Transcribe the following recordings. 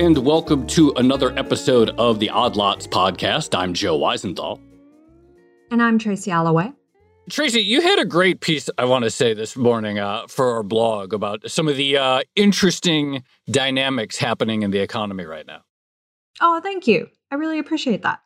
and welcome to another episode of the Odd Lots podcast. I'm Joe Weisenthal. And I'm Tracy Alloway. Tracy, you had a great piece, I want to say, this morning uh, for our blog about some of the uh, interesting dynamics happening in the economy right now. Oh, thank you. I really appreciate that.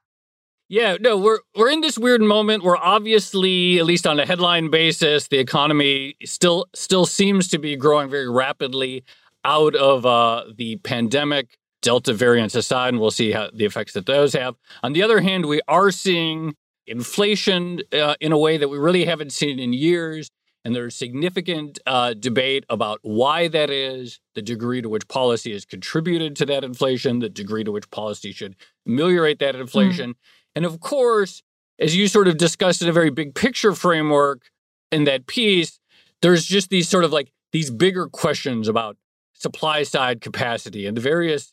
Yeah, no, we're we're in this weird moment where obviously, at least on a headline basis, the economy still still seems to be growing very rapidly out of uh, the pandemic, Delta variants aside, and we'll see how the effects that those have. On the other hand, we are seeing inflation uh, in a way that we really haven't seen in years. And there's significant uh, debate about why that is, the degree to which policy has contributed to that inflation, the degree to which policy should ameliorate that inflation. Mm. And of course, as you sort of discussed in a very big picture framework in that piece, there's just these sort of like these bigger questions about supply side capacity and the various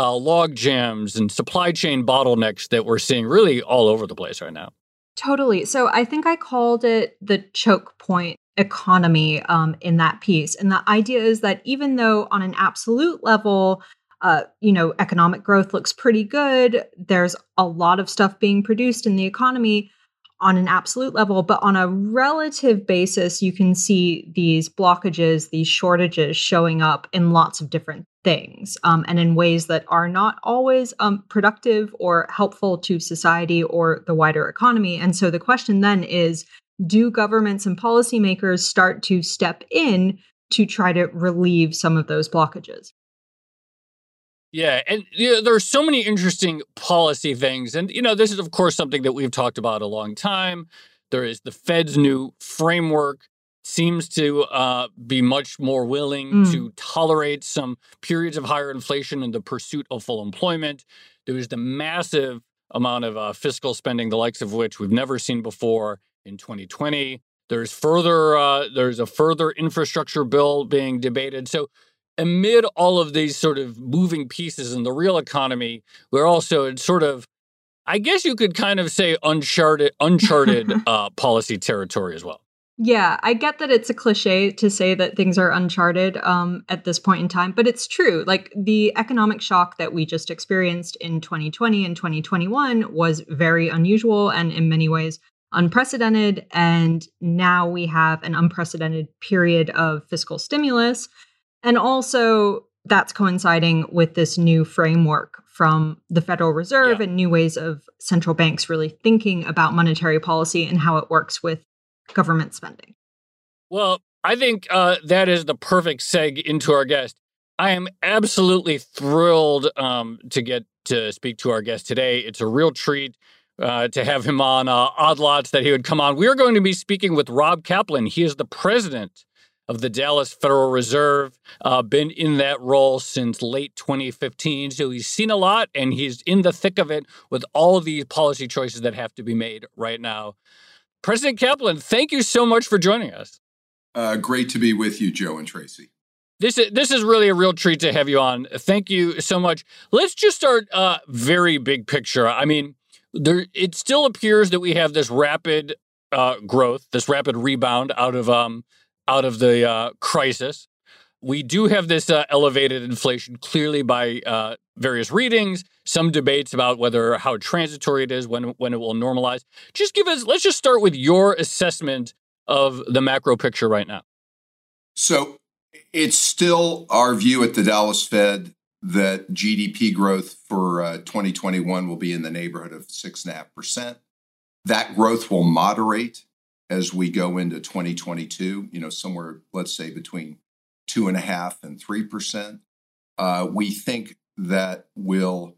uh, log jams and supply chain bottlenecks that we're seeing really all over the place right now. Totally. So I think I called it the choke point economy um, in that piece. And the idea is that even though on an absolute level, uh, you know, economic growth looks pretty good, there's a lot of stuff being produced in the economy on an absolute level, but on a relative basis, you can see these blockages, these shortages showing up in lots of different things um, and in ways that are not always um, productive or helpful to society or the wider economy. And so the question then is do governments and policymakers start to step in to try to relieve some of those blockages? Yeah, and you know, there are so many interesting policy things. And, you know, this is, of course, something that we've talked about a long time. There is the Fed's new framework seems to uh, be much more willing mm. to tolerate some periods of higher inflation in the pursuit of full employment. There is the massive amount of uh, fiscal spending, the likes of which we've never seen before in 2020. There's further, uh, there's a further infrastructure bill being debated. So amid all of these sort of moving pieces in the real economy, we're also in sort of, I guess you could kind of say uncharted, uncharted uh, policy territory as well. Yeah, I get that it's a cliche to say that things are uncharted um, at this point in time, but it's true. Like the economic shock that we just experienced in 2020 and 2021 was very unusual and in many ways unprecedented. And now we have an unprecedented period of fiscal stimulus. And also, that's coinciding with this new framework from the Federal Reserve yeah. and new ways of central banks really thinking about monetary policy and how it works with government spending. Well, I think uh, that is the perfect seg into our guest. I am absolutely thrilled um, to get to speak to our guest today. It's a real treat uh, to have him on uh, Odd Lots that he would come on. We are going to be speaking with Rob Kaplan. He is the president of the Dallas Federal Reserve, uh, been in that role since late 2015. So he's seen a lot and he's in the thick of it with all of these policy choices that have to be made right now. President Kaplan, thank you so much for joining us. Uh, great to be with you, Joe and Tracy. This is this is really a real treat to have you on. Thank you so much. Let's just start uh, very big picture. I mean, there it still appears that we have this rapid uh, growth, this rapid rebound out of um, out of the uh, crisis. We do have this uh, elevated inflation clearly by uh, various readings, some debates about whether how transitory it is, when when it will normalize. Just give us let's just start with your assessment of the macro picture right now. So it's still our view at the Dallas Fed that GDP growth for uh, 2021 will be in the neighborhood of six and a half percent. That growth will moderate as we go into 2022, you know, somewhere, let's say, between two and a half and three percent. Uh, we think that will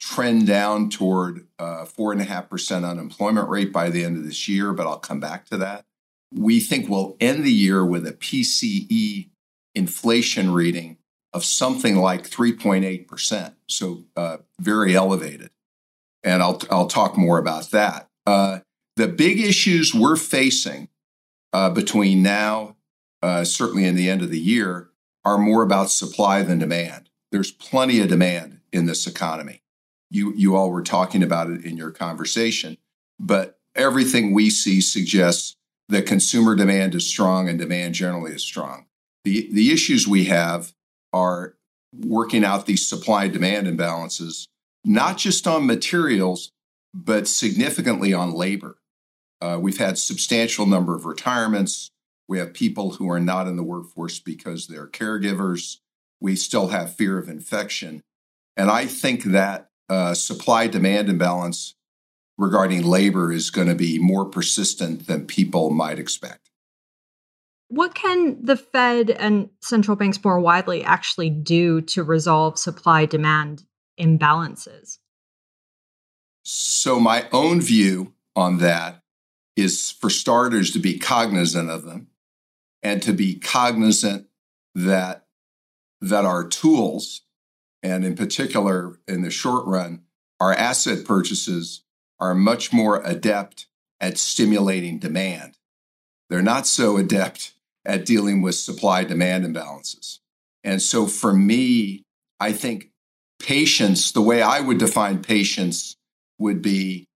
trend down toward uh, four and a half percent unemployment rate by the end of this year, but I'll come back to that. We think we'll end the year with a PCE inflation reading of something like 3.8%, so uh, very elevated. And I'll, I'll talk more about that. Uh, the big issues we're facing uh, between now, uh, certainly in the end of the year, are more about supply than demand. There's plenty of demand in this economy. You, you all were talking about it in your conversation, but everything we see suggests that consumer demand is strong and demand generally is strong. The, the issues we have are working out these supply demand imbalances, not just on materials, but significantly on labor. Uh, we've had substantial number of retirements. We have people who are not in the workforce because they're caregivers. We still have fear of infection. And I think that uh, supply demand imbalance regarding labor is going to be more persistent than people might expect. What can the Fed and central banks more widely actually do to resolve supply demand imbalances? So, my own view on that is for starters to be cognizant of them and to be cognizant that that our tools and in particular in the short run our asset purchases are much more adept at stimulating demand. They're not so adept at dealing with supply demand imbalances. And so for me i think patience the way i would define patience would be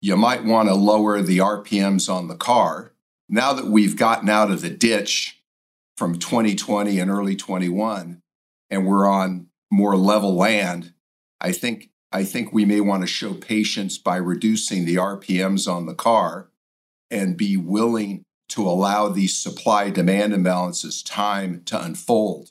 you might want to lower the RPMs on the car. Now that we've gotten out of the ditch from 2020 and early 21 and we're on more level land, I think I think we may want to show patience by reducing the RPMs on the car and be willing to allow these supply demand imbalances time to unfold.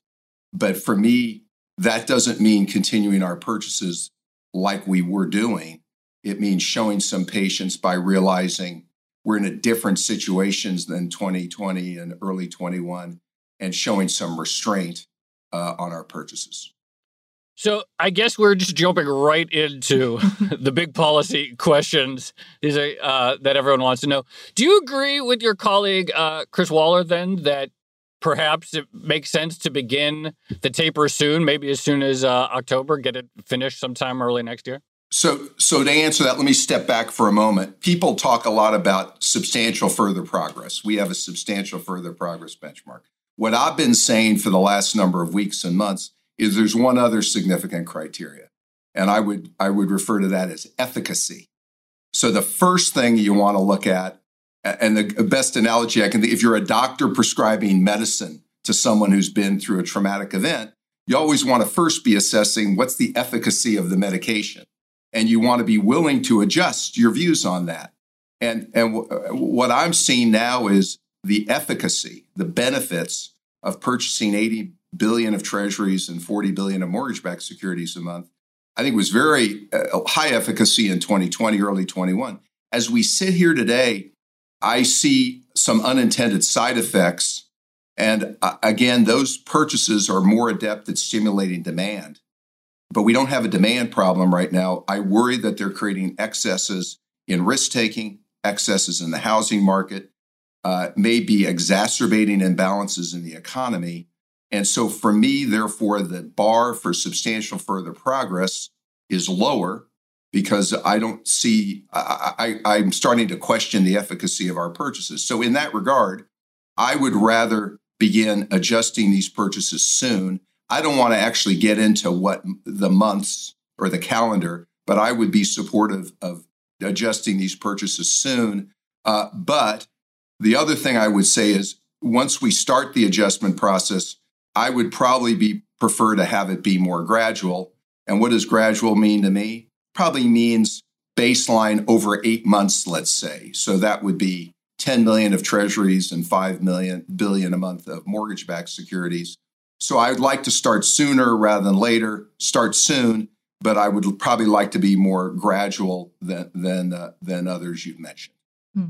But for me, that doesn't mean continuing our purchases like we were doing. It means showing some patience by realizing we're in a different situations than 2020 and early 21 and showing some restraint uh, on our purchases. So I guess we're just jumping right into the big policy questions these are, uh, that everyone wants to know. Do you agree with your colleague uh, Chris Waller then that perhaps it makes sense to begin the taper soon, maybe as soon as uh, October, get it finished sometime early next year? So, so to answer that, let me step back for a moment. People talk a lot about substantial further progress. We have a substantial further progress benchmark. What I've been saying for the last number of weeks and months is there's one other significant criteria, and I would I would refer to that as efficacy. So the first thing you want to look at, and the best analogy I can think, if you're a doctor prescribing medicine to someone who's been through a traumatic event, you always want to first be assessing what's the efficacy of the medication and you want to be willing to adjust your views on that. And, and w- what I'm seeing now is the efficacy, the benefits of purchasing 80 billion of treasuries and 40 billion of mortgage-backed securities a month. I think was very uh, high efficacy in 2020, early 21. As we sit here today, I see some unintended side effects. And uh, again, those purchases are more adept at stimulating demand but we don't have a demand problem right now. I worry that they're creating excesses in risk taking, excesses in the housing market, uh, may be exacerbating imbalances in the economy. And so, for me, therefore, the bar for substantial further progress is lower because I don't see, I, I, I'm starting to question the efficacy of our purchases. So, in that regard, I would rather begin adjusting these purchases soon I don't want to actually get into what the months or the calendar, but I would be supportive of adjusting these purchases soon. Uh, but the other thing I would say is once we start the adjustment process, I would probably be prefer to have it be more gradual. And what does gradual mean to me? Probably means baseline over eight months, let's say. So that would be 10 million of treasuries and 5 million billion a month of mortgage-backed securities so I would like to start sooner rather than later, start soon, but I would probably like to be more gradual than than uh, than others you've mentioned. Hmm.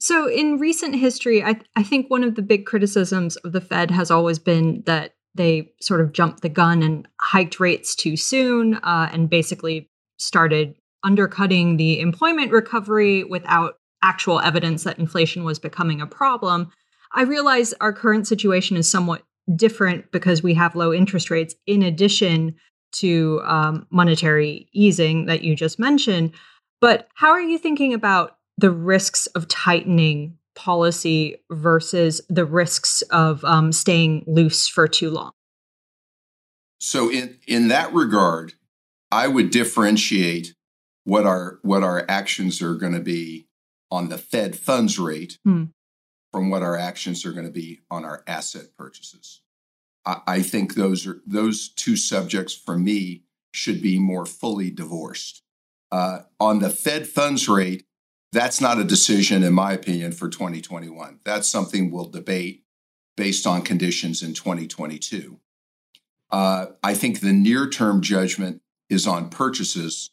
So in recent history, I, I think one of the big criticisms of the Fed has always been that they sort of jumped the gun and hiked rates too soon uh, and basically started undercutting the employment recovery without actual evidence that inflation was becoming a problem. I realize our current situation is somewhat different because we have low interest rates in addition to um, monetary easing that you just mentioned. But how are you thinking about the risks of tightening policy versus the risks of um, staying loose for too long? So, in in that regard, I would differentiate what our what our actions are going to be on the Fed funds rate hmm from what our actions are going to be on our asset purchases. I, I think those are those two subjects for me should be more fully divorced. Uh, on the Fed funds rate, that's not a decision, in my opinion, for 2021. That's something we'll debate based on conditions in 2022. Uh, I think the near term judgment is on purchases.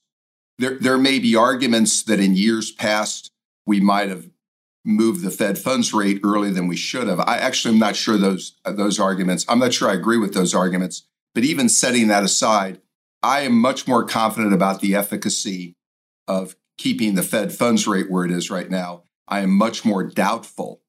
There, there may be arguments that in years past we might have moved the Fed funds rate earlier than we should have. I actually am not sure those those arguments. I'm not sure I agree with those arguments. But even setting that aside, I am much more confident about the efficacy of keeping the Fed funds rate where it is right now. I am much more doubtful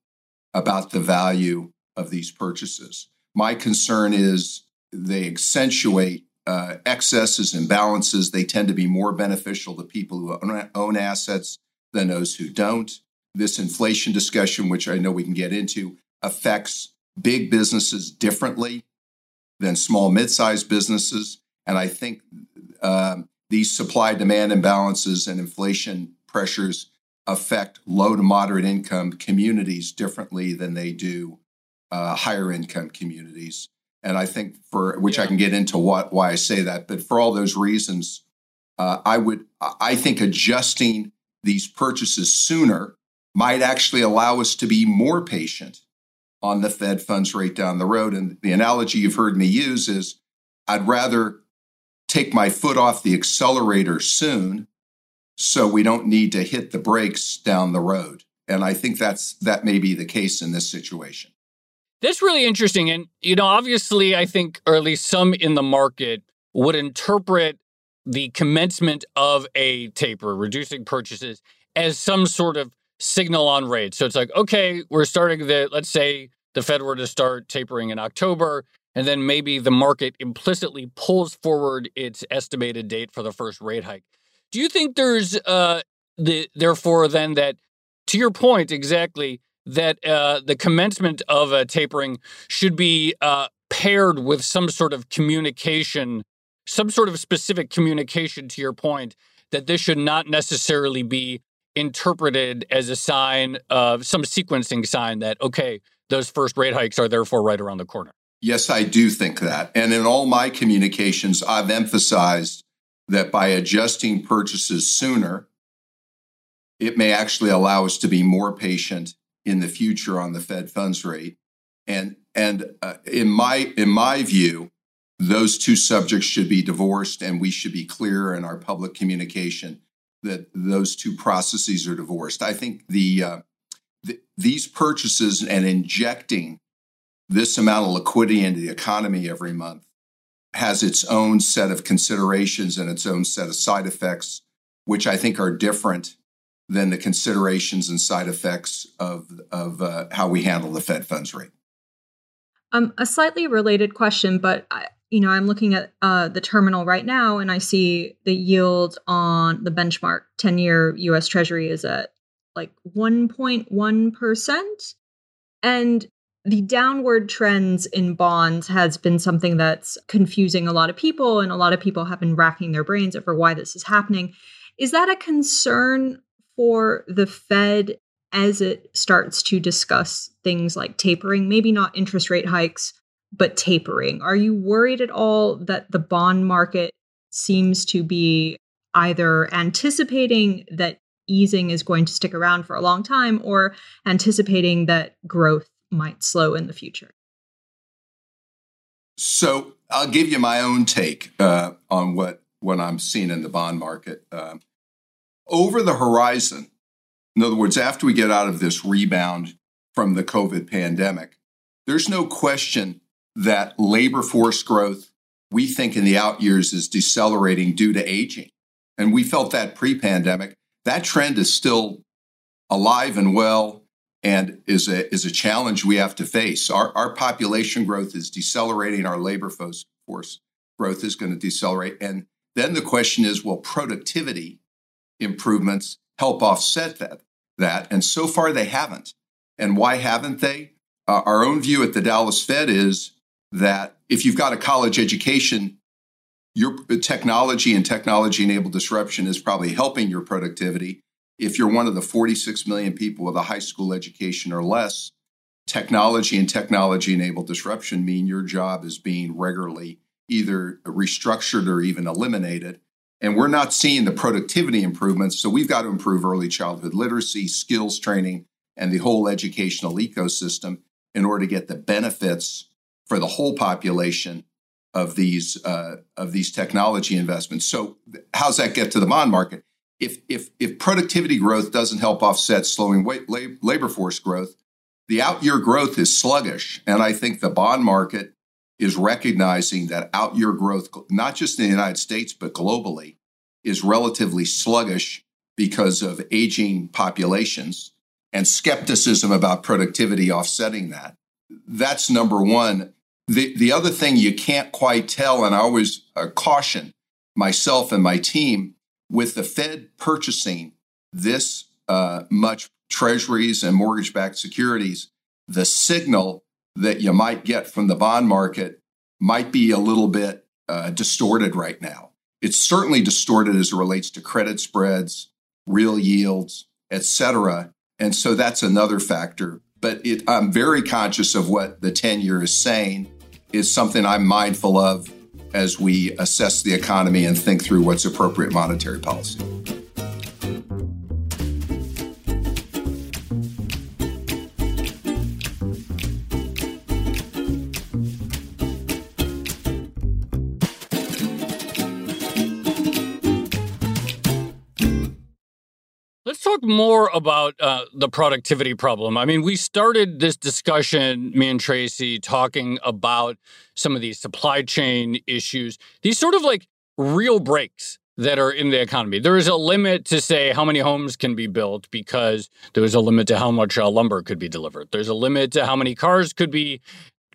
about the value of these purchases. My concern is they accentuate uh, excesses and balances. They tend to be more beneficial to people who own, own assets than those who don't. This inflation discussion, which I know we can get into, affects big businesses differently than small, mid sized businesses. And I think uh, these supply demand imbalances and inflation pressures affect low to moderate income communities differently than they do uh, higher income communities. And I think for which yeah. I can get into what why I say that, but for all those reasons, uh, I would I think adjusting these purchases sooner might actually allow us to be more patient on the Fed funds rate down the road. And the analogy you've heard me use is I'd rather take my foot off the accelerator soon so we don't need to hit the brakes down the road. And I think that's that may be the case in this situation. That's really interesting. And, you know, obviously, I think, or at least some in the market would interpret the commencement of a taper, reducing purchases, as some sort of signal on rates. So it's like, okay, we're starting the, let's say the Fed were to start tapering in October, and then maybe the market implicitly pulls forward its estimated date for the first rate hike. Do you think there's, uh, the, therefore, then that, to your point exactly, that uh, the commencement of a tapering should be uh, paired with some sort of communication, some sort of specific communication to your point, that this should not necessarily be interpreted as a sign of some sequencing sign that, okay, those first rate hikes are therefore right around the corner. Yes, I do think that. And in all my communications, I've emphasized that by adjusting purchases sooner, it may actually allow us to be more patient in the future on the Fed funds rate. And and uh, in my in my view, those two subjects should be divorced, and we should be clear in our public communication that those two processes are divorced. I think the, uh, the these purchases and injecting this amount of liquidity into the economy every month has its own set of considerations and its own set of side effects, which I think are different than the considerations and side effects of, of uh, how we handle the Fed funds rate. Um, a slightly related question, but I, you know, I'm looking at uh, the terminal right now, and I see the yield on the benchmark 10-year U.S. Treasury is at like 1.1 percent, and the downward trends in bonds has been something that's confusing a lot of people, and a lot of people have been racking their brains over why this is happening. Is that a concern for the Fed as it starts to discuss things like tapering, maybe not interest rate hikes, but tapering. Are you worried at all that the bond market seems to be either anticipating that easing is going to stick around for a long time or anticipating that growth might slow in the future? So I'll give you my own take uh, on what, what I'm seeing in the bond market. Uh, over the horizon, in other words, after we get out of this rebound from the COVID pandemic, there's no question that labor force growth, we think in the out years, is decelerating due to aging. And we felt that pre pandemic. That trend is still alive and well and is a, is a challenge we have to face. Our, our population growth is decelerating, our labor force growth is going to decelerate. And then the question is will productivity improvements help offset that? that? And so far, they haven't. And why haven't they? Uh, our own view at the Dallas Fed is that if you've got a college education, your technology and technology enabled disruption is probably helping your productivity. If you're one of the 46 million people with a high school education or less, technology and technology enabled disruption mean your job is being regularly either restructured or even eliminated. And we're not seeing the productivity improvements. So we've got to improve early childhood literacy, skills training, and the whole educational ecosystem in order to get the benefits for the whole population of these uh, of these technology investments. So how's that get to the bond market? If if if productivity growth doesn't help offset slowing labor force growth, the out year growth is sluggish, and I think the bond market is recognizing that out year growth, not just in the United States, but globally, is relatively sluggish because of aging populations and skepticism about productivity offsetting that. That's number one. The, the other thing you can't quite tell, and I always uh, caution myself and my team with the Fed purchasing this uh, much treasuries and mortgage backed securities, the signal that you might get from the bond market might be a little bit uh, distorted right now. It's certainly distorted as it relates to credit spreads, real yields, et cetera. And so that's another factor. But it, I'm very conscious of what the 10 year is saying, is something I'm mindful of as we assess the economy and think through what's appropriate monetary policy. Talk more about uh, the productivity problem. I mean, we started this discussion, me and Tracy, talking about some of these supply chain issues, these sort of like real breaks that are in the economy. There is a limit to say how many homes can be built because there's a limit to how much uh, lumber could be delivered. There's a limit to how many cars could be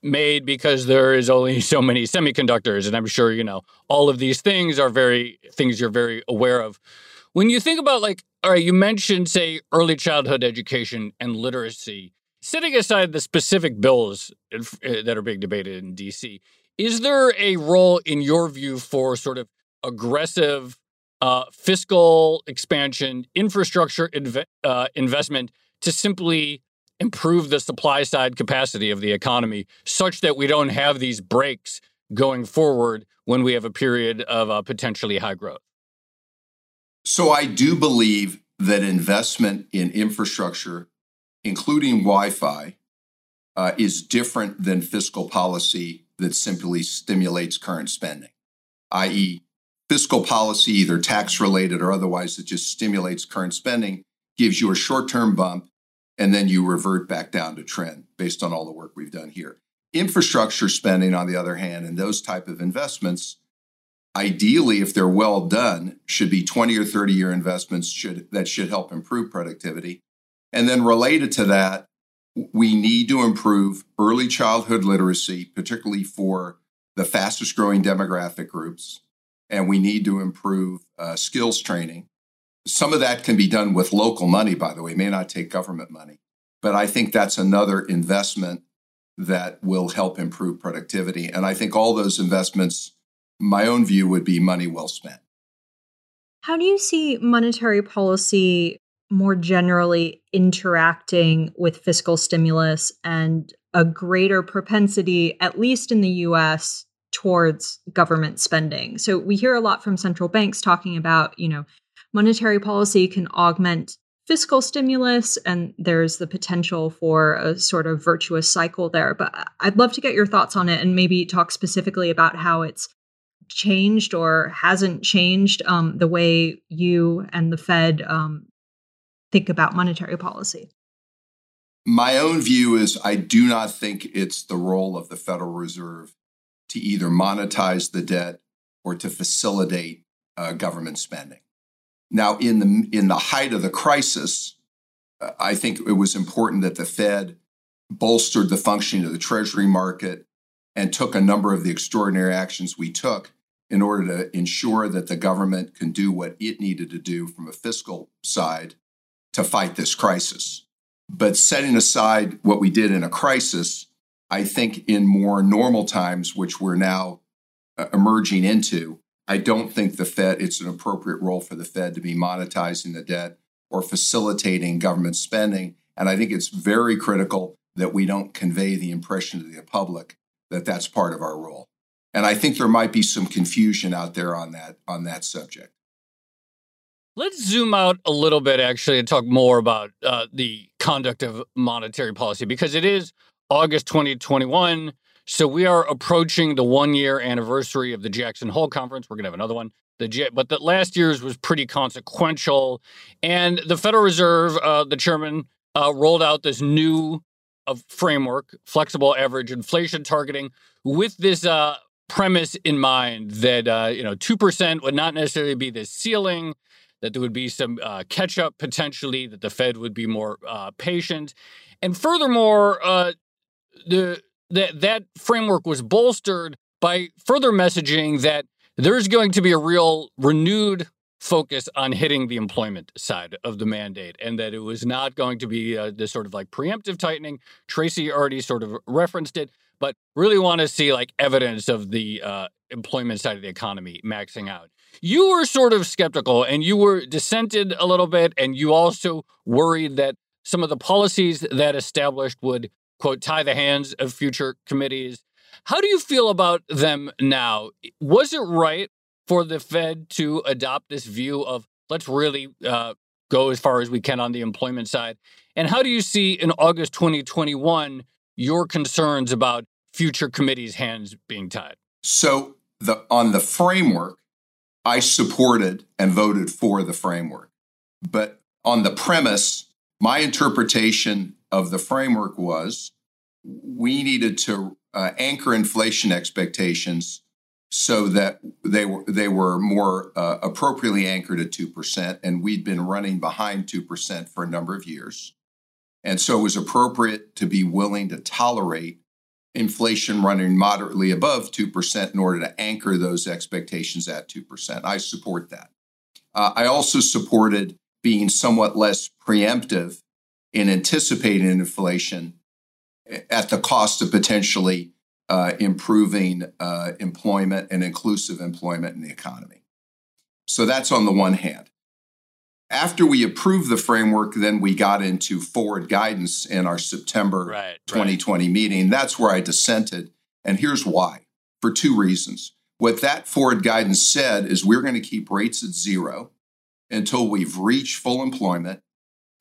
made because there is only so many semiconductors and i'm sure you know all of these things are very things you're very aware of when you think about like, all right, you mentioned say early childhood education and literacy. Setting aside the specific bills eh, that are being debated in DC, is there a role in your view for sort of aggressive uh, fiscal expansion, infrastructure inv- uh, investment to simply improve the supply side capacity of the economy such that we don't have these breaks going forward when we have a period of uh, potentially high growth? So I do believe that investment in infrastructure, including Wi Fi, uh, is different than fiscal policy that simply stimulates current spending, i.e., fiscal policy, either tax related or otherwise, that just stimulates current spending, gives you a short term bump, and then you revert back down to trend based on all the work we've done here. Infrastructure spending, on the other hand, and those type of investments ideally if they're well done should be 20 or 30 year investments should that should help improve productivity. And then related to that we need to improve early childhood literacy particularly for the fastest growing demographic groups and we need to improve uh, skills training. Some of that can be done with local money by the way it may not take government money but i think that's another investment that will help improve productivity. And i think all those investments my own view would be money well spent. How do you see monetary policy more generally interacting with fiscal stimulus and a greater propensity, at least in the US, towards government spending? So we hear a lot from central banks talking about, you know, monetary policy can augment fiscal stimulus and there's the potential for a sort of virtuous cycle there. But I'd love to get your thoughts on it and maybe talk specifically about how it's changed or hasn't changed um, the way you and the Fed um, think about monetary policy? My own view is I do not think it's the role of the Federal Reserve to either monetize the debt or to facilitate uh, government spending. Now, in the in the height of the crisis, uh, I think it was important that the Fed bolstered the functioning of the Treasury market and took a number of the extraordinary actions we took in order to ensure that the government can do what it needed to do from a fiscal side to fight this crisis. But setting aside what we did in a crisis, I think in more normal times, which we're now uh, emerging into, I don't think the Fed, it's an appropriate role for the Fed to be monetizing the debt or facilitating government spending. And I think it's very critical that we don't convey the impression to the public that that's part of our role. And I think there might be some confusion out there on that on that subject. Let's zoom out a little bit, actually, and talk more about uh, the conduct of monetary policy because it is August 2021. So we are approaching the one year anniversary of the Jackson Hole Conference. We're going to have another one. The but the last year's was pretty consequential, and the Federal Reserve, uh, the chairman, uh, rolled out this new uh, framework, flexible average inflation targeting, with this uh, premise in mind that uh, you know two percent would not necessarily be the ceiling that there would be some uh, catch up potentially, that the Fed would be more uh, patient. And furthermore, uh, the, that that framework was bolstered by further messaging that there's going to be a real renewed focus on hitting the employment side of the mandate and that it was not going to be uh, this sort of like preemptive tightening. Tracy already sort of referenced it, but really want to see like evidence of the uh, employment side of the economy maxing out you were sort of skeptical and you were dissented a little bit, and you also worried that some of the policies that established would, quote, tie the hands of future committees. How do you feel about them now? Was it right for the Fed to adopt this view of let's really uh, go as far as we can on the employment side? And how do you see in August 2021 your concerns about future committees' hands being tied? So, the on the framework, I supported and voted for the framework. But on the premise, my interpretation of the framework was we needed to uh, anchor inflation expectations so that they were they were more uh, appropriately anchored at 2% and we'd been running behind 2% for a number of years and so it was appropriate to be willing to tolerate inflation running moderately above 2% in order to anchor those expectations at 2%. I support that. Uh, I also supported being somewhat less preemptive in anticipating inflation at the cost of potentially uh, improving uh, employment and inclusive employment in the economy. So that's on the one hand. After we approved the framework, then we got into forward guidance in our September right, 2020 right. meeting. That's where I dissented. And here's why for two reasons. What that forward guidance said is we're going to keep rates at zero until we've reached full employment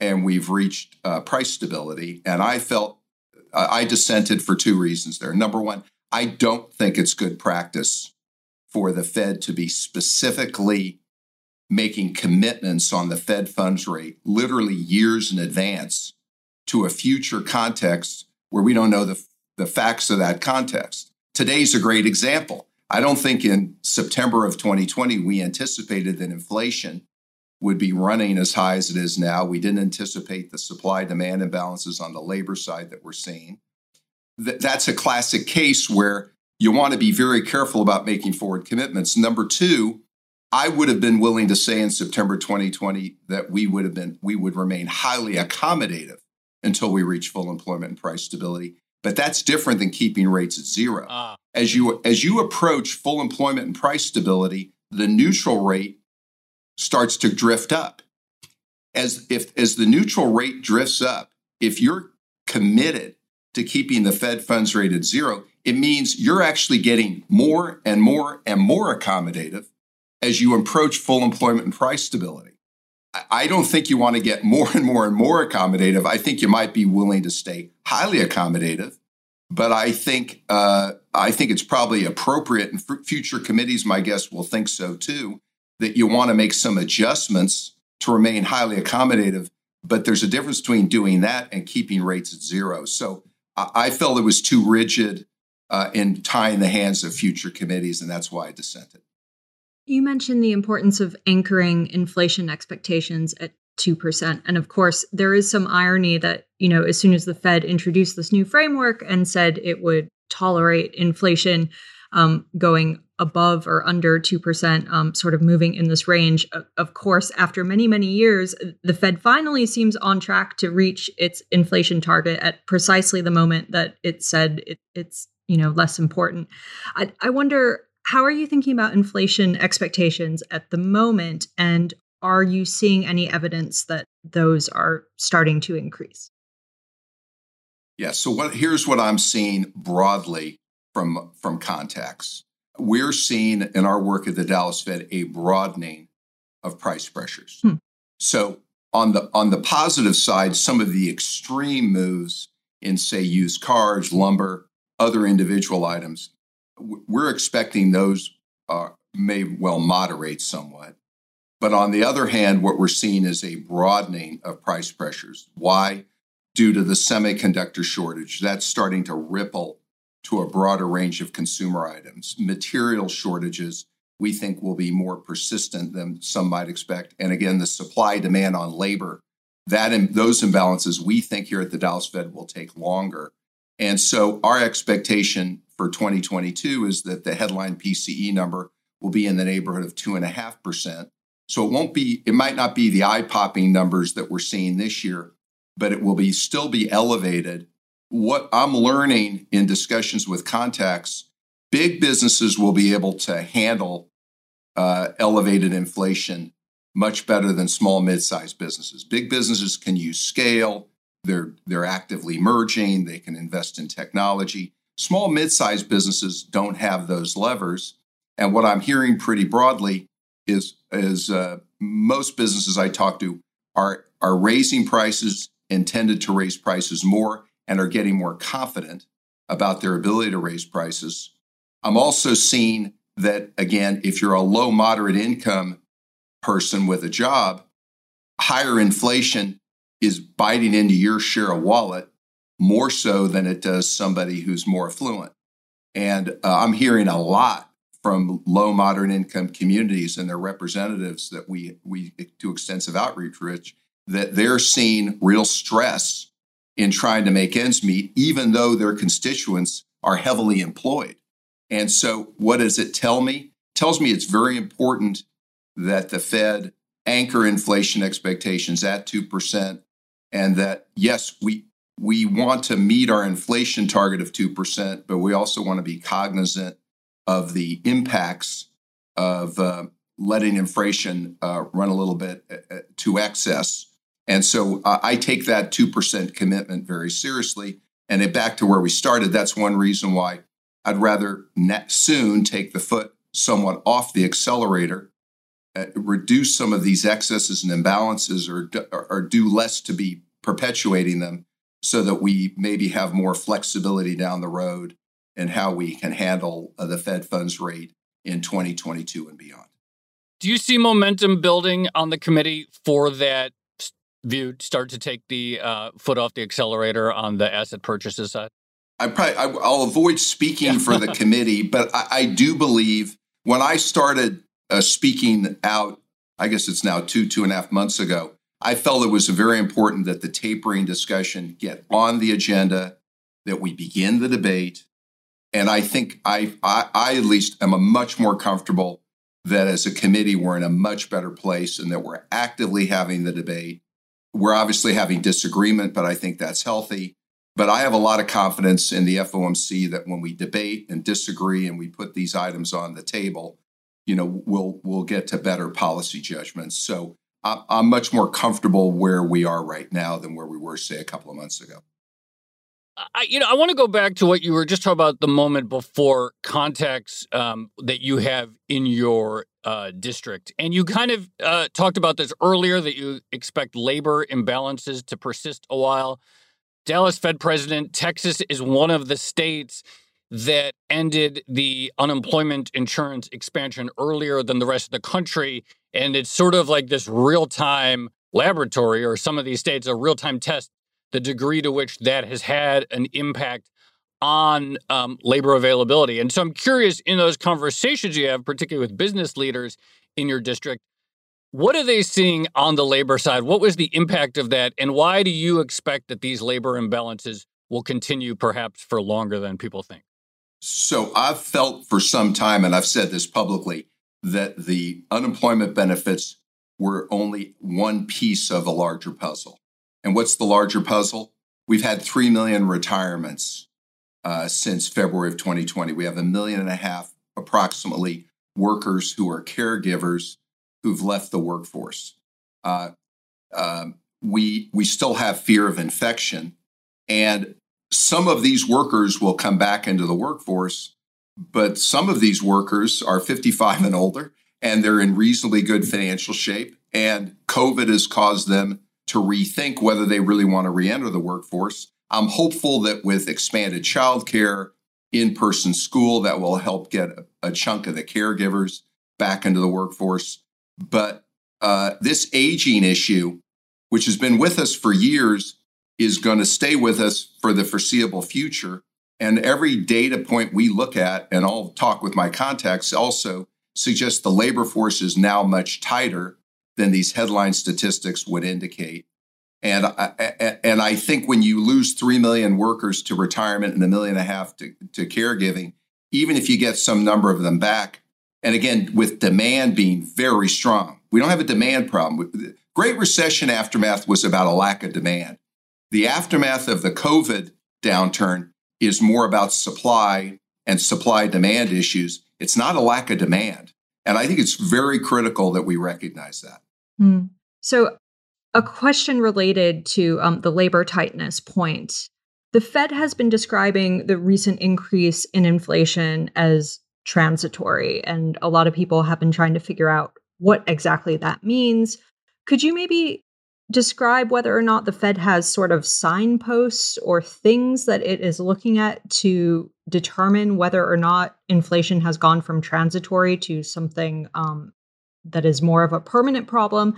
and we've reached uh, price stability. And I felt uh, I dissented for two reasons there. Number one, I don't think it's good practice for the Fed to be specifically making commitments on the Fed funds rate literally years in advance to a future context where we don't know the, the facts of that context. Today's a great example. I don't think in September of 2020 we anticipated that inflation would be running as high as it is now. We didn't anticipate the supply demand imbalances on the labor side that we're seeing. Th- that's a classic case where you want to be very careful about making forward commitments. Number two, I would have been willing to say in September 2020 that we would have been we would remain highly accommodative until we reach full employment and price stability. But that's different than keeping rates at zero. Uh. As you as you approach full employment and price stability, the neutral rate starts to drift up. As if as the neutral rate drifts up, if you're committed to keeping the Fed funds rate at zero, it means you're actually getting more and more and more accommodative as you approach full employment and price stability. I don't think you want to get more and more and more accommodative. I think you might be willing to stay highly accommodative, but I think uh, I think it's probably appropriate, and future committees, my guess, will think so too, that you want to make some adjustments to remain highly accommodative. But there's a difference between doing that and keeping rates at zero. So I felt it was too rigid uh, in tying the hands of future committees, and that's why I dissented. You mentioned the importance of anchoring inflation expectations at 2%. And of course, there is some irony that, you know, as soon as the Fed introduced this new framework and said it would tolerate inflation um, going above or under 2%, um, sort of moving in this range, of course, after many, many years, the Fed finally seems on track to reach its inflation target at precisely the moment that it said it, it's, you know, less important. I, I wonder how are you thinking about inflation expectations at the moment? And are you seeing any evidence that those are starting to increase? Yeah. So what here's what I'm seeing broadly from from contacts. We're seeing in our work at the Dallas Fed a broadening of price pressures. Hmm. So on the on the positive side, some of the extreme moves in say used cars, lumber, other individual items, we're expecting those uh, may well moderate somewhat. But on the other hand, what we're seeing is a broadening of price pressures. Why? Due to the semiconductor shortage. That's starting to ripple to a broader range of consumer items. Material shortages, we think, will be more persistent than some might expect. And again, the supply demand on labor, that and those imbalances we think here at the Dallas Fed will take longer. And so our expectation for 2022 is that the headline PCE number will be in the neighborhood of two and a half percent. So it won't be, it might not be the eye popping numbers that we're seeing this year, but it will be still be elevated what I'm learning in discussions with contacts, big businesses will be able to handle uh, elevated inflation much better than small mid-sized businesses. Big businesses can use scale. They're they're actively merging. They can invest in technology. Small mid-sized businesses don't have those levers. And what I'm hearing pretty broadly is is uh, most businesses I talk to are are raising prices, intended to raise prices more, and are getting more confident about their ability to raise prices. I'm also seeing that, again, if you're a low, moderate income person with a job, higher inflation is biting into your share of wallet more so than it does somebody who's more affluent. And uh, I'm hearing a lot from low, moderate income communities and their representatives that we, we do extensive outreach, Rich, that they're seeing real stress in trying to make ends meet, even though their constituents are heavily employed. And so, what does it tell me? It tells me it's very important that the Fed anchor inflation expectations at 2% and that, yes, we, we want to meet our inflation target of 2%, but we also want to be cognizant of the impacts of uh, letting inflation uh, run a little bit uh, uh to excess and so uh, I take that 2% commitment very seriously. And it, back to where we started, that's one reason why I'd rather soon take the foot somewhat off the accelerator, uh, reduce some of these excesses and imbalances, or, or, or do less to be perpetuating them so that we maybe have more flexibility down the road in how we can handle uh, the Fed funds rate in 2022 and beyond. Do you see momentum building on the committee for that view start to take the uh, foot off the accelerator on the asset purchases side? I probably I, will avoid speaking for the committee, but I, I, do believe when I started uh, speaking out, I guess it's now two two and a half months ago. I felt it was very important that the tapering discussion get on the agenda, that we begin the debate, and I think I, I, I at least am a much more comfortable that as a committee we're in a much better place and that we're actively having the debate we're obviously having disagreement, but I think that's healthy. But I have a lot of confidence in the FOMC that when we debate and disagree and we put these items on the table, you know, we'll we'll get to better policy judgments. So I'm much more comfortable where we are right now than where we were, say, a couple of months ago. I, you know, I want to go back to what you were just talking about the moment before context um, that you have in your uh, district, and you kind of uh, talked about this earlier that you expect labor imbalances to persist a while. Dallas Fed president, Texas is one of the states that ended the unemployment insurance expansion earlier than the rest of the country, and it's sort of like this real time laboratory, or some of these states a real time test the degree to which that has had an impact on um, labor availability. And so I'm curious in those conversations you have, particularly with business leaders in your district, what are they seeing on the labor side? What was the impact of that? And why do you expect that these labor imbalances will continue perhaps for longer than people think? So I've felt for some time, and I've said this publicly, that the unemployment benefits were only one piece of a larger puzzle. And what's the larger puzzle? We've had 3 million retirements uh, since February of 2020. We have a million and a half approximately workers who are caregivers who've left the workforce. Uh, uh, we, we still have fear of infection. And some of these workers will come back into the workforce, but some of these workers are 55 and older and they're in reasonably good financial shape. And COVID has caused them to rethink whether they really want to re enter the workforce. I'm hopeful that with expanded childcare, in person school, that will help get a chunk of the caregivers back into the workforce. But uh, this aging issue, which has been with us for years, is going to stay with us for the foreseeable future. And every data point we look at, and I'll talk with my contacts also, suggests the labor force is now much tighter than these headline statistics would indicate. And I, and I think when you lose 3 million workers to retirement and a million and a half to, to caregiving, even if you get some number of them back, and again, with demand being very strong, we don't have a demand problem. Great Recession aftermath was about a lack of demand. The aftermath of the COVID downturn is more about supply and supply demand issues. It's not a lack of demand. And I think it's very critical that we recognize that. Mm. So, a question related to um, the labor tightness point. The Fed has been describing the recent increase in inflation as transitory, and a lot of people have been trying to figure out what exactly that means. Could you maybe describe whether or not the Fed has sort of signposts or things that it is looking at to determine whether or not inflation has gone from transitory to something um, that is more of a permanent problem?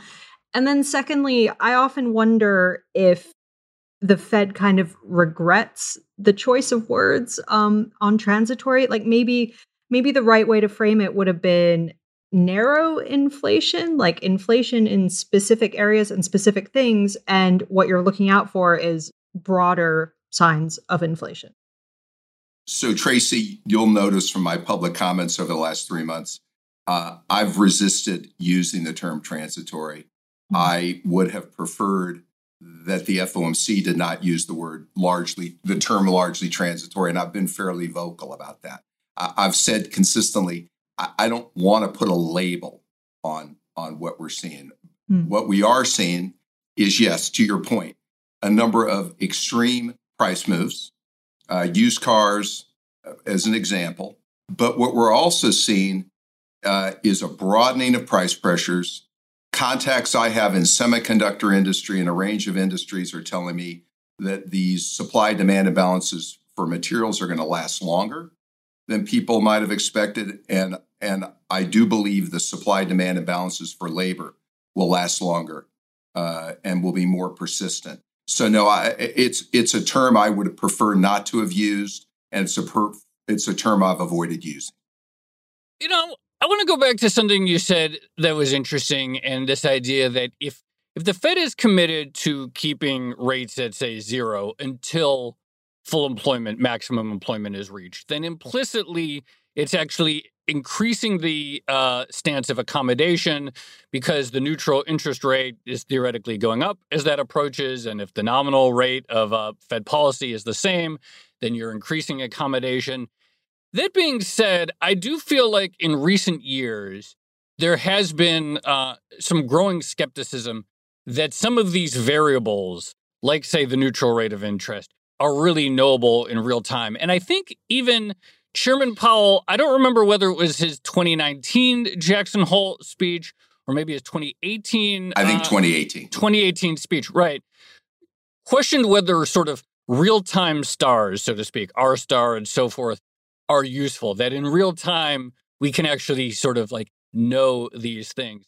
And then, secondly, I often wonder if the Fed kind of regrets the choice of words um, on transitory. Like maybe, maybe the right way to frame it would have been narrow inflation, like inflation in specific areas and specific things, and what you're looking out for is broader signs of inflation. So, Tracy, you'll notice from my public comments over the last three months, uh, I've resisted using the term transitory. Mm-hmm. I would have preferred that the FOMC did not use the word largely, the term largely transitory, and I've been fairly vocal about that. I've said consistently I, don't want to put a label on on what we're seeing. Mm. What we are seeing is yes, to your point, a number of extreme price moves, uh, used cars uh, as an example. But what we're also seeing uh, is a broadening of price pressures. Contacts I have in semiconductor industry and a range of industries are telling me that these supply demand imbalances for materials are going to last longer than people might have expected. And, and I do believe the supply demand imbalances for labor will last longer uh, and will be more persistent. So no, I, it's it's a term I would prefer not to have used, and it's a per, it's a term I've avoided using. You know, I want to go back to something you said that was interesting, and this idea that if if the Fed is committed to keeping rates at say zero until full employment, maximum employment is reached, then implicitly it's actually increasing the uh, stance of accommodation because the neutral interest rate is theoretically going up as that approaches. And if the nominal rate of uh, Fed policy is the same, then you're increasing accommodation. That being said, I do feel like in recent years, there has been uh, some growing skepticism that some of these variables, like, say, the neutral rate of interest, are really knowable in real time. And I think even Chairman Powell, I don't remember whether it was his 2019 Jackson Hole speech or maybe his 2018. I think uh, 2018. 2018 speech, right. Questioned whether sort of real time stars, so to speak, R star and so forth, are useful, that in real time we can actually sort of like know these things.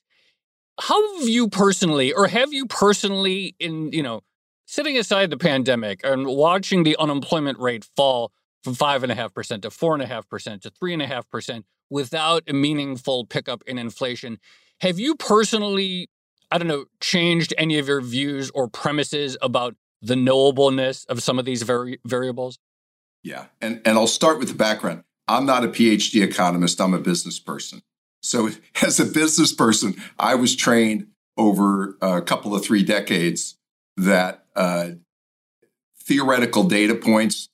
How have you personally, or have you personally, in, you know, Setting aside the pandemic and watching the unemployment rate fall from 5.5% to 4.5% to 3.5% without a meaningful pickup in inflation, have you personally, I don't know, changed any of your views or premises about the knowableness of some of these vari- variables? Yeah. And, and I'll start with the background. I'm not a PhD economist, I'm a business person. So, as a business person, I was trained over a couple of three decades that uh, theoretical data points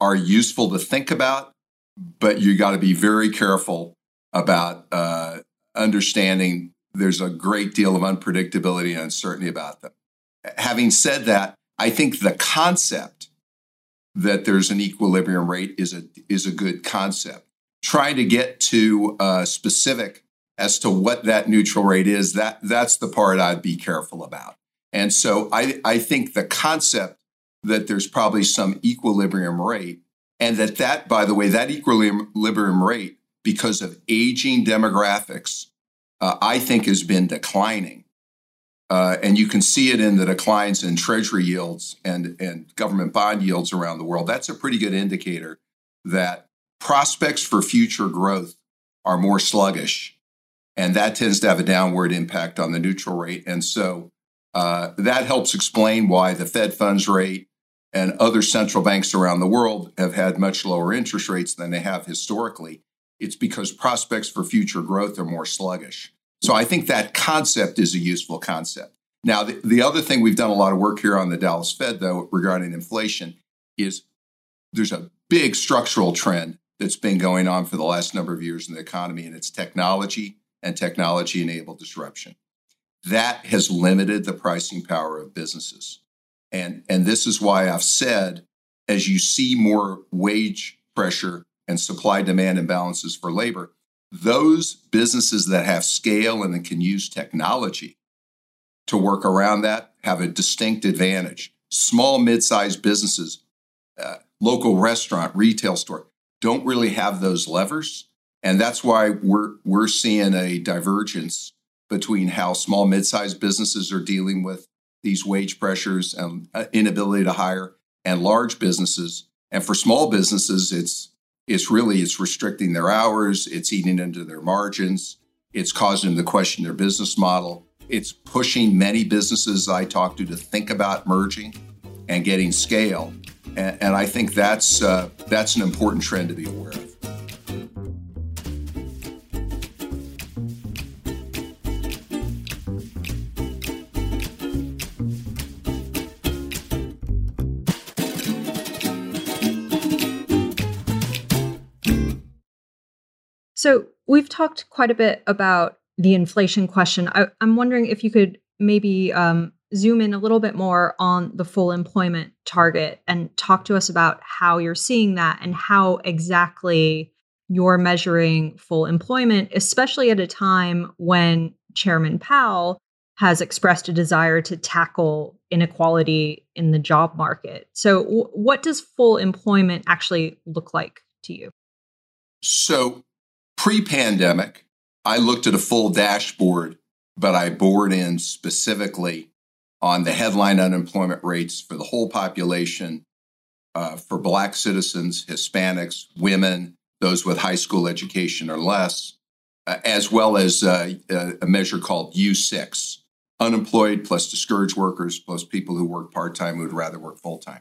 are useful to think about, but you got to be very careful about uh, understanding there's a great deal of unpredictability and uncertainty about them. Having said that, I think the concept that there's an equilibrium rate is a is a good concept. Trying to get to uh, specific as to what that neutral rate is, that that's the part I'd be careful about. And so I, I think the concept that there's probably some equilibrium rate, and that that, by the way, that equilibrium rate, because of aging demographics, uh, I think has been declining. Uh, and you can see it in the declines in treasury yields and, and government bond yields around the world. That's a pretty good indicator that prospects for future growth are more sluggish. And that tends to have a downward impact on the neutral rate. And so uh, that helps explain why the Fed funds rate and other central banks around the world have had much lower interest rates than they have historically. It's because prospects for future growth are more sluggish. So I think that concept is a useful concept. Now, the, the other thing we've done a lot of work here on the Dallas Fed, though, regarding inflation, is there's a big structural trend that's been going on for the last number of years in the economy, and it's technology and technology enabled disruption. That has limited the pricing power of businesses. And, and this is why I've said, as you see more wage pressure and supply demand imbalances for labor, those businesses that have scale and can use technology to work around that have a distinct advantage. Small, mid sized businesses, uh, local restaurant, retail store don't really have those levers. And that's why we're, we're seeing a divergence between how small, mid sized businesses are dealing with these wage pressures and uh, inability to hire and large businesses. And for small businesses, it's it's really it's restricting their hours, it's eating into their margins, it's causing them to question their business model. It's pushing many businesses I talk to to think about merging and getting scale. And, and I think that's uh, that's an important trend to be aware of. So we've talked quite a bit about the inflation question. I, am wondering if you could maybe um, zoom in a little bit more on the full employment target and talk to us about how you're seeing that and how exactly you're measuring full employment, especially at a time when Chairman Powell has expressed a desire to tackle inequality in the job market. So, w- what does full employment actually look like to you? So, Pre pandemic, I looked at a full dashboard, but I bored in specifically on the headline unemployment rates for the whole population uh, for Black citizens, Hispanics, women, those with high school education or less, uh, as well as uh, a measure called U6 unemployed plus discouraged workers plus people who work part time who would rather work full time.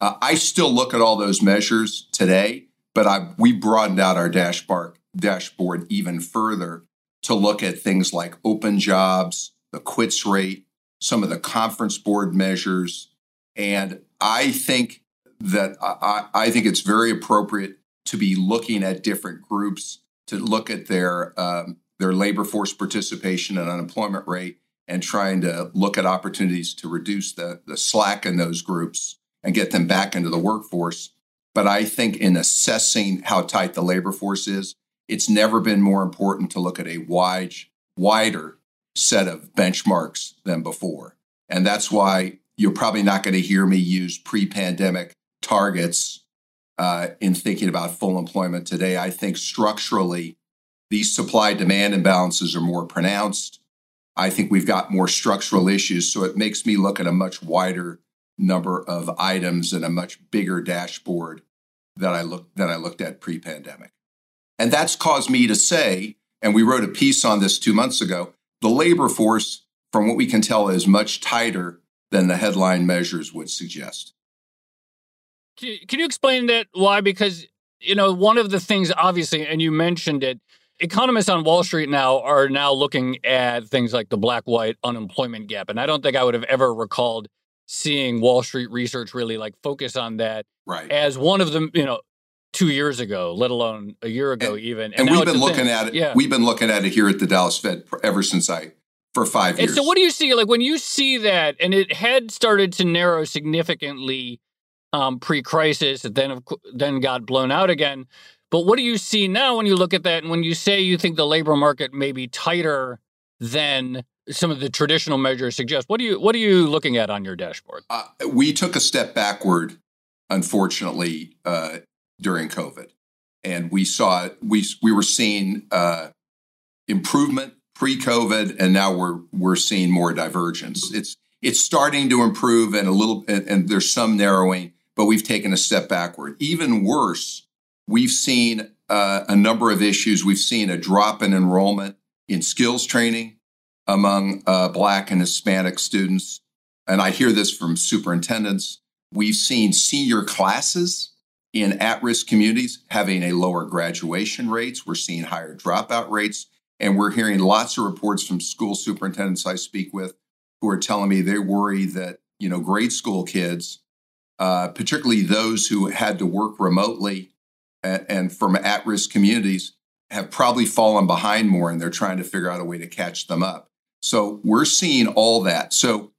Mm. I still look at all those measures today, but I, we broadened out our dashboard dashboard even further to look at things like open jobs, the quits rate, some of the conference board measures. And I think that I, I think it's very appropriate to be looking at different groups to look at their um, their labor force participation and unemployment rate and trying to look at opportunities to reduce the, the slack in those groups and get them back into the workforce. But I think in assessing how tight the labor force is, it's never been more important to look at a wide, wider set of benchmarks than before. And that's why you're probably not going to hear me use pre pandemic targets uh, in thinking about full employment today. I think structurally, these supply demand imbalances are more pronounced. I think we've got more structural issues. So it makes me look at a much wider number of items and a much bigger dashboard that I looked that I looked at pre-pandemic. And that's caused me to say, and we wrote a piece on this two months ago, the labor force, from what we can tell, is much tighter than the headline measures would suggest. Can you explain that why? Because, you know, one of the things, obviously, and you mentioned it, economists on Wall Street now are now looking at things like the black white unemployment gap. And I don't think I would have ever recalled seeing Wall Street research really like focus on that right. as one of the, you know, two years ago, let alone a year ago, and, even. And, and we've been looking thing. at it. Yeah. We've been looking at it here at the Dallas Fed ever since I for five years. And so, what do you see? Like when you see that, and it had started to narrow significantly um, pre-crisis. It then then got blown out again. But what do you see now when you look at that and when you say you think the labor market may be tighter than some of the traditional measures suggest? What are you what are you looking at on your dashboard? Uh, we took a step backward, unfortunately, uh, during COVID, and we saw we we were seeing uh, improvement pre-COVID, and now we're we're seeing more divergence. It's it's starting to improve and a little and, and there's some narrowing, but we've taken a step backward. Even worse, we've seen uh, a number of issues. We've seen a drop in enrollment in skills training among uh, Black and Hispanic students. And I hear this from superintendents. We've seen senior classes in at risk communities having a lower graduation rates. We're seeing higher dropout rates. And we're hearing lots of reports from school superintendents I speak with who are telling me they worry that, you know, grade school kids, uh, particularly those who had to work remotely and, and from at risk communities, have probably fallen behind more and they're trying to figure out a way to catch them up. So we're seeing all that. So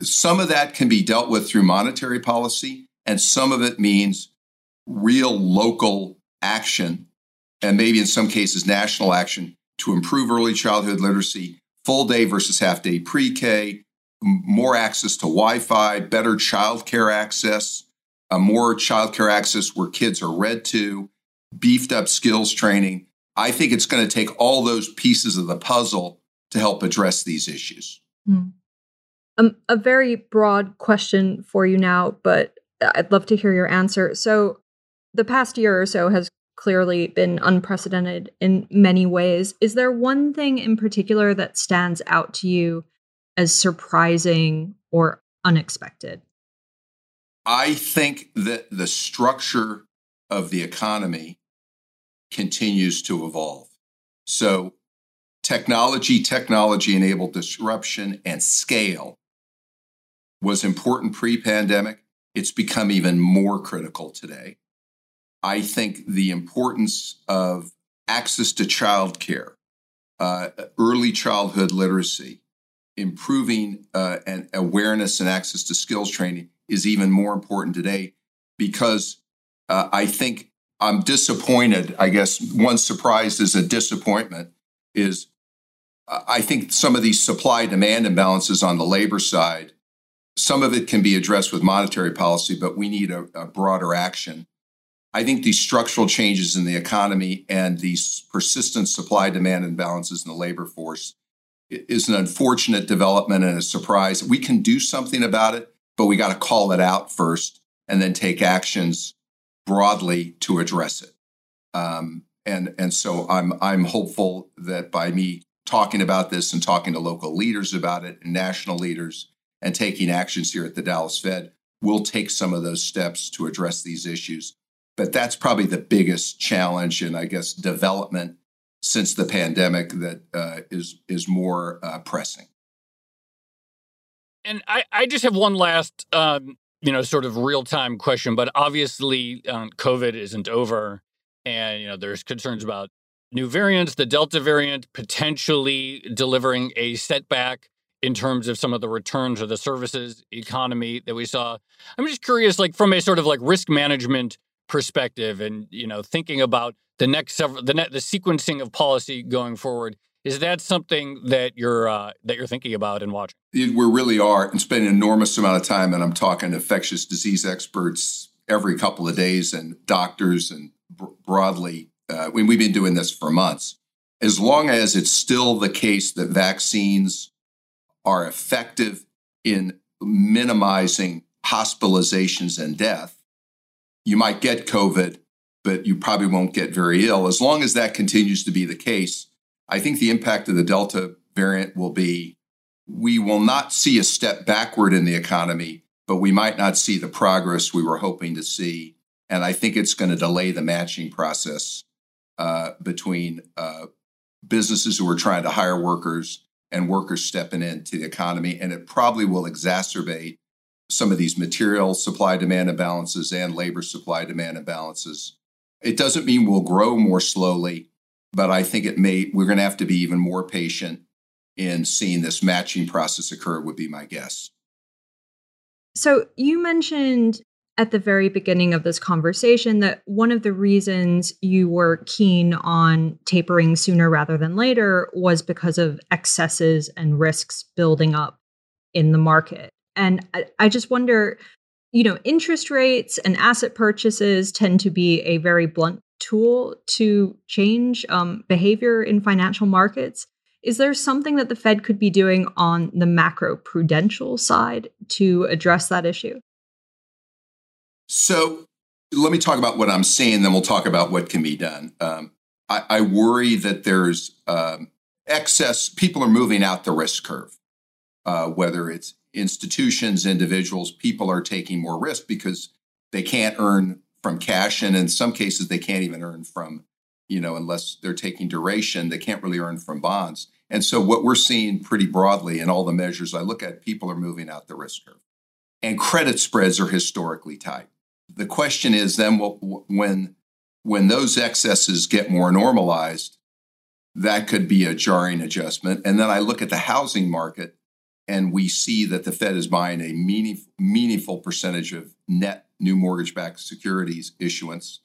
some of that can be dealt with through monetary policy, and some of it means real local action, and maybe in some cases, national action to improve early childhood literacy, full day versus half day pre K, more access to Wi Fi, better childcare access, uh, more childcare access where kids are read to, beefed up skills training. I think it's going to take all those pieces of the puzzle to help address these issues. Hmm. Um, a very broad question for you now, but I'd love to hear your answer. So, the past year or so has clearly been unprecedented in many ways. Is there one thing in particular that stands out to you as surprising or unexpected? I think that the structure of the economy continues to evolve. So, technology, technology enabled disruption and scale was important pre pandemic. It's become even more critical today. I think the importance of access to childcare, uh, early childhood literacy, improving uh, and awareness and access to skills training is even more important today because uh, I think I'm disappointed. I guess one surprise is a disappointment is uh, I think some of these supply demand imbalances on the labor side, some of it can be addressed with monetary policy, but we need a, a broader action I think these structural changes in the economy and these persistent supply demand imbalances in the labor force is an unfortunate development and a surprise. We can do something about it, but we got to call it out first and then take actions broadly to address it. Um, and and so I'm I'm hopeful that by me talking about this and talking to local leaders about it and national leaders and taking actions here at the Dallas Fed, we'll take some of those steps to address these issues but that's probably the biggest challenge and I guess development since the pandemic that uh, is is more uh, pressing. And I, I just have one last, um, you know, sort of real time question. But obviously, um, COVID isn't over, and you know, there's concerns about new variants, the Delta variant potentially delivering a setback in terms of some of the returns of the services economy that we saw. I'm just curious, like from a sort of like risk management perspective and you know thinking about the next several the net the sequencing of policy going forward is that something that you're uh, that you're thinking about and watching? We really are and spend an enormous amount of time and i'm talking to infectious disease experts every couple of days and doctors and broadly uh, we've been doing this for months. As long as it's still the case that vaccines are effective in minimizing hospitalizations and death you might get COVID, but you probably won't get very ill. As long as that continues to be the case, I think the impact of the Delta variant will be we will not see a step backward in the economy, but we might not see the progress we were hoping to see. And I think it's going to delay the matching process uh, between uh, businesses who are trying to hire workers and workers stepping into the economy. And it probably will exacerbate some of these material supply demand imbalances and labor supply demand imbalances. It doesn't mean we'll grow more slowly, but I think it may, we're going to have to be even more patient in seeing this matching process occur, would be my guess. So you mentioned at the very beginning of this conversation that one of the reasons you were keen on tapering sooner rather than later was because of excesses and risks building up in the market. And I, I just wonder, you know, interest rates and asset purchases tend to be a very blunt tool to change um, behavior in financial markets. Is there something that the Fed could be doing on the macro prudential side to address that issue? So let me talk about what I'm seeing, then we'll talk about what can be done. Um, I, I, worry that there's um, excess, people are moving out the risk curve, uh, whether it's institutions, individuals, people are taking more risk because they can't earn from cash. And in some cases, they can't even earn from, you know, unless they're taking duration, they can't really earn from bonds. And so what we're seeing pretty broadly in all the measures I look at, people are moving out the risk curve. And credit spreads are historically tight. The question is then well, when when those excesses get more normalized, that could be a jarring adjustment. And then I look at the housing market and we see that the Fed is buying a meaningful, meaningful percentage of net new mortgage backed securities issuance.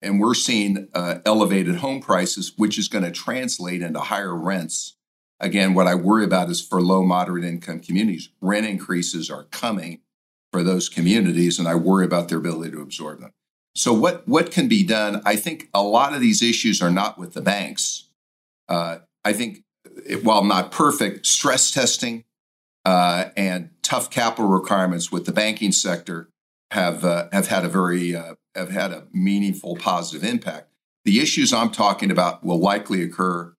And we're seeing uh, elevated home prices, which is going to translate into higher rents. Again, what I worry about is for low, moderate income communities, rent increases are coming for those communities, and I worry about their ability to absorb them. So, what, what can be done? I think a lot of these issues are not with the banks. Uh, I think, while not perfect, stress testing uh, and tough capital requirements with the banking sector have uh, have had a very uh, have had a meaningful positive impact. The issues I'm talking about will likely occur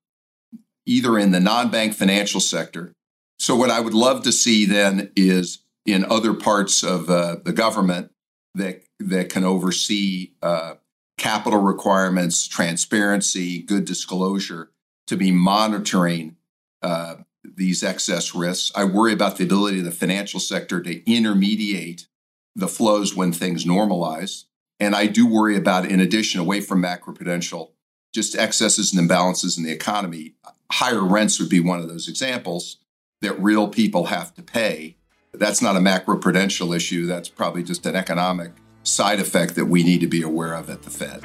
either in the non-bank financial sector. So, what I would love to see then is in other parts of uh, the government that that can oversee uh, capital requirements, transparency, good disclosure, to be monitoring uh, these excess risks. I worry about the ability of the financial sector to intermediate the flows when things normalize. And I do worry about, in addition, away from macroprudential, just excesses and imbalances in the economy. Higher rents would be one of those examples that real people have to pay. That's not a macroprudential issue. That's probably just an economic side effect that we need to be aware of at the Fed.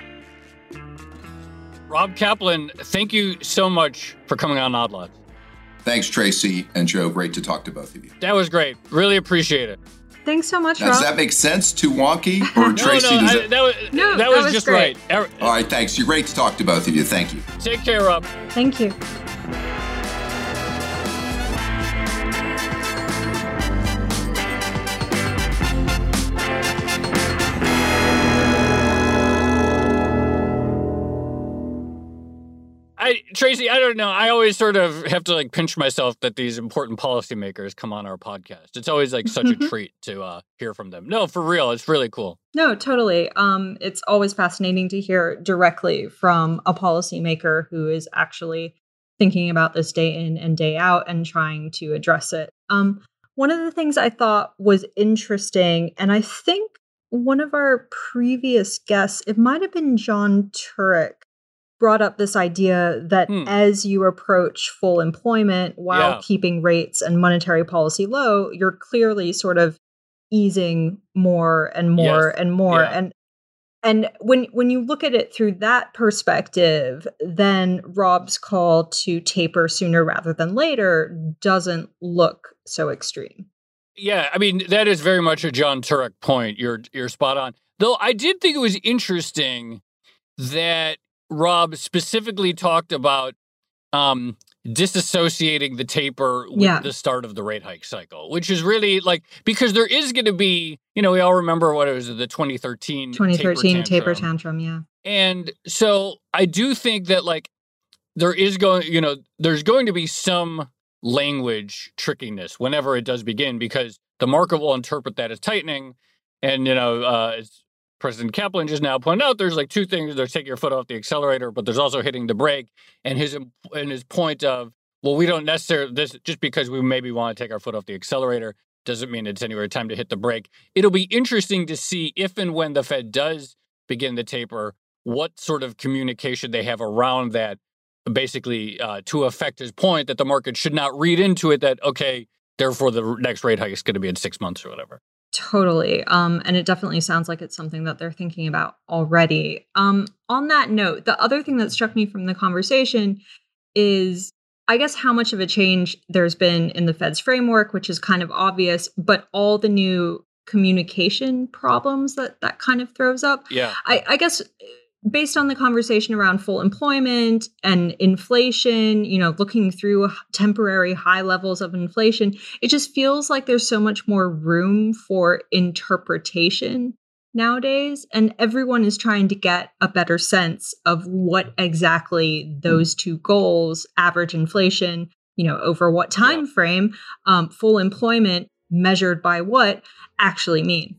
Rob Kaplan, thank you so much for coming on Odd Lots. Thanks, Tracy and Joe. Great to talk to both of you. That was great. Really appreciate it. Thanks so much, now, Rob. Does that make sense? Too wonky? Or no, Tracy, no, does I, it? That was, no, that, that was, was just great. right. All right, thanks. You're great to talk to both of you. Thank you. Take care, Rob. Thank you. Tracy, I don't know. I always sort of have to like pinch myself that these important policymakers come on our podcast. It's always like such a treat to uh, hear from them. No, for real, it's really cool. No, totally. Um, it's always fascinating to hear directly from a policymaker who is actually thinking about this day in and day out and trying to address it. Um, one of the things I thought was interesting, and I think one of our previous guests, it might have been Jon Turek, brought up this idea that hmm. as you approach full employment while yeah. keeping rates and monetary policy low, you're clearly sort of easing more and more yes. and more. Yeah. And and when when you look at it through that perspective, then Rob's call to taper sooner rather than later doesn't look so extreme. Yeah, I mean that is very much a Jon Turek point. You're you're spot on. Though I did think it was interesting that Rob specifically talked about um, disassociating the taper with yeah. the start of the rate hike cycle, which is really like because there is going to be, you know, we all remember what it was the 2013 2013 taper tantrum. taper tantrum, yeah. And so I do think that like there is going, you know, there's going to be some language trickiness whenever it does begin because the market will interpret that as tightening and you know uh, President Kaplan just now pointed out, there's like two things: there's taking your foot off the accelerator, but there's also hitting the brake. And his and his point of, well, we don't necessarily this just because we maybe want to take our foot off the accelerator doesn't mean it's anywhere time to hit the brake. It'll be interesting to see if and when the Fed does begin the taper, what sort of communication they have around that, basically uh, to affect his point that the market should not read into it that okay, therefore the next rate hike is going to be in six months or whatever. Totally. Um, and it definitely sounds like it's something that they're thinking about already. Um, on that note, the other thing that struck me from the conversation is I guess how much of a change there's been in the Fed's framework, which is kind of obvious, but all the new communication problems that that kind of throws up. Yeah. I, I guess based on the conversation around full employment and inflation, you know, looking through temporary high levels of inflation, it just feels like there's so much more room for interpretation nowadays. And everyone is trying to get a better sense of what exactly those two goals, average inflation, you know, over what time frame, um, full employment measured by what, actually mean.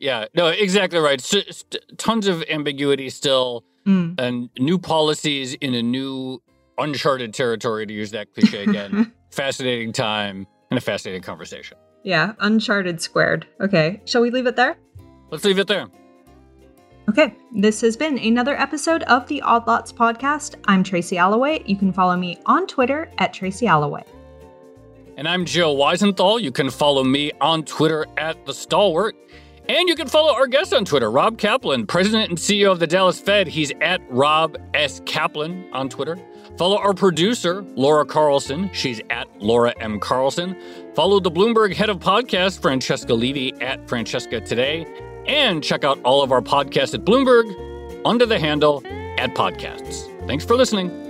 Yeah, no, exactly right. st- tons of ambiguity still, mm. and new policies in a new uncharted territory, to use that cliche again. fascinating time and a fascinating conversation. Yeah, uncharted squared. Okay, shall we leave it there? Let's leave it there. Okay, this has been another episode of the Odd Lots podcast. I'm Tracy Alloway. You can follow me on Twitter at Tracy Alloway. And I'm Joe Weisenthal. You can follow me on Twitter at The Stalwart. And you can follow our guest on Twitter, Rob Kaplan, President and CEO of the Dallas Fed. He's at Rob S. Kaplan on Twitter. Follow our producer, Laura Carlson. She's at Laura M. Carlson. Follow the Bloomberg head of podcast, Francesca Levy, at Francesca Today. And check out all of our podcasts at Bloomberg under the handle at podcasts. Thanks for listening.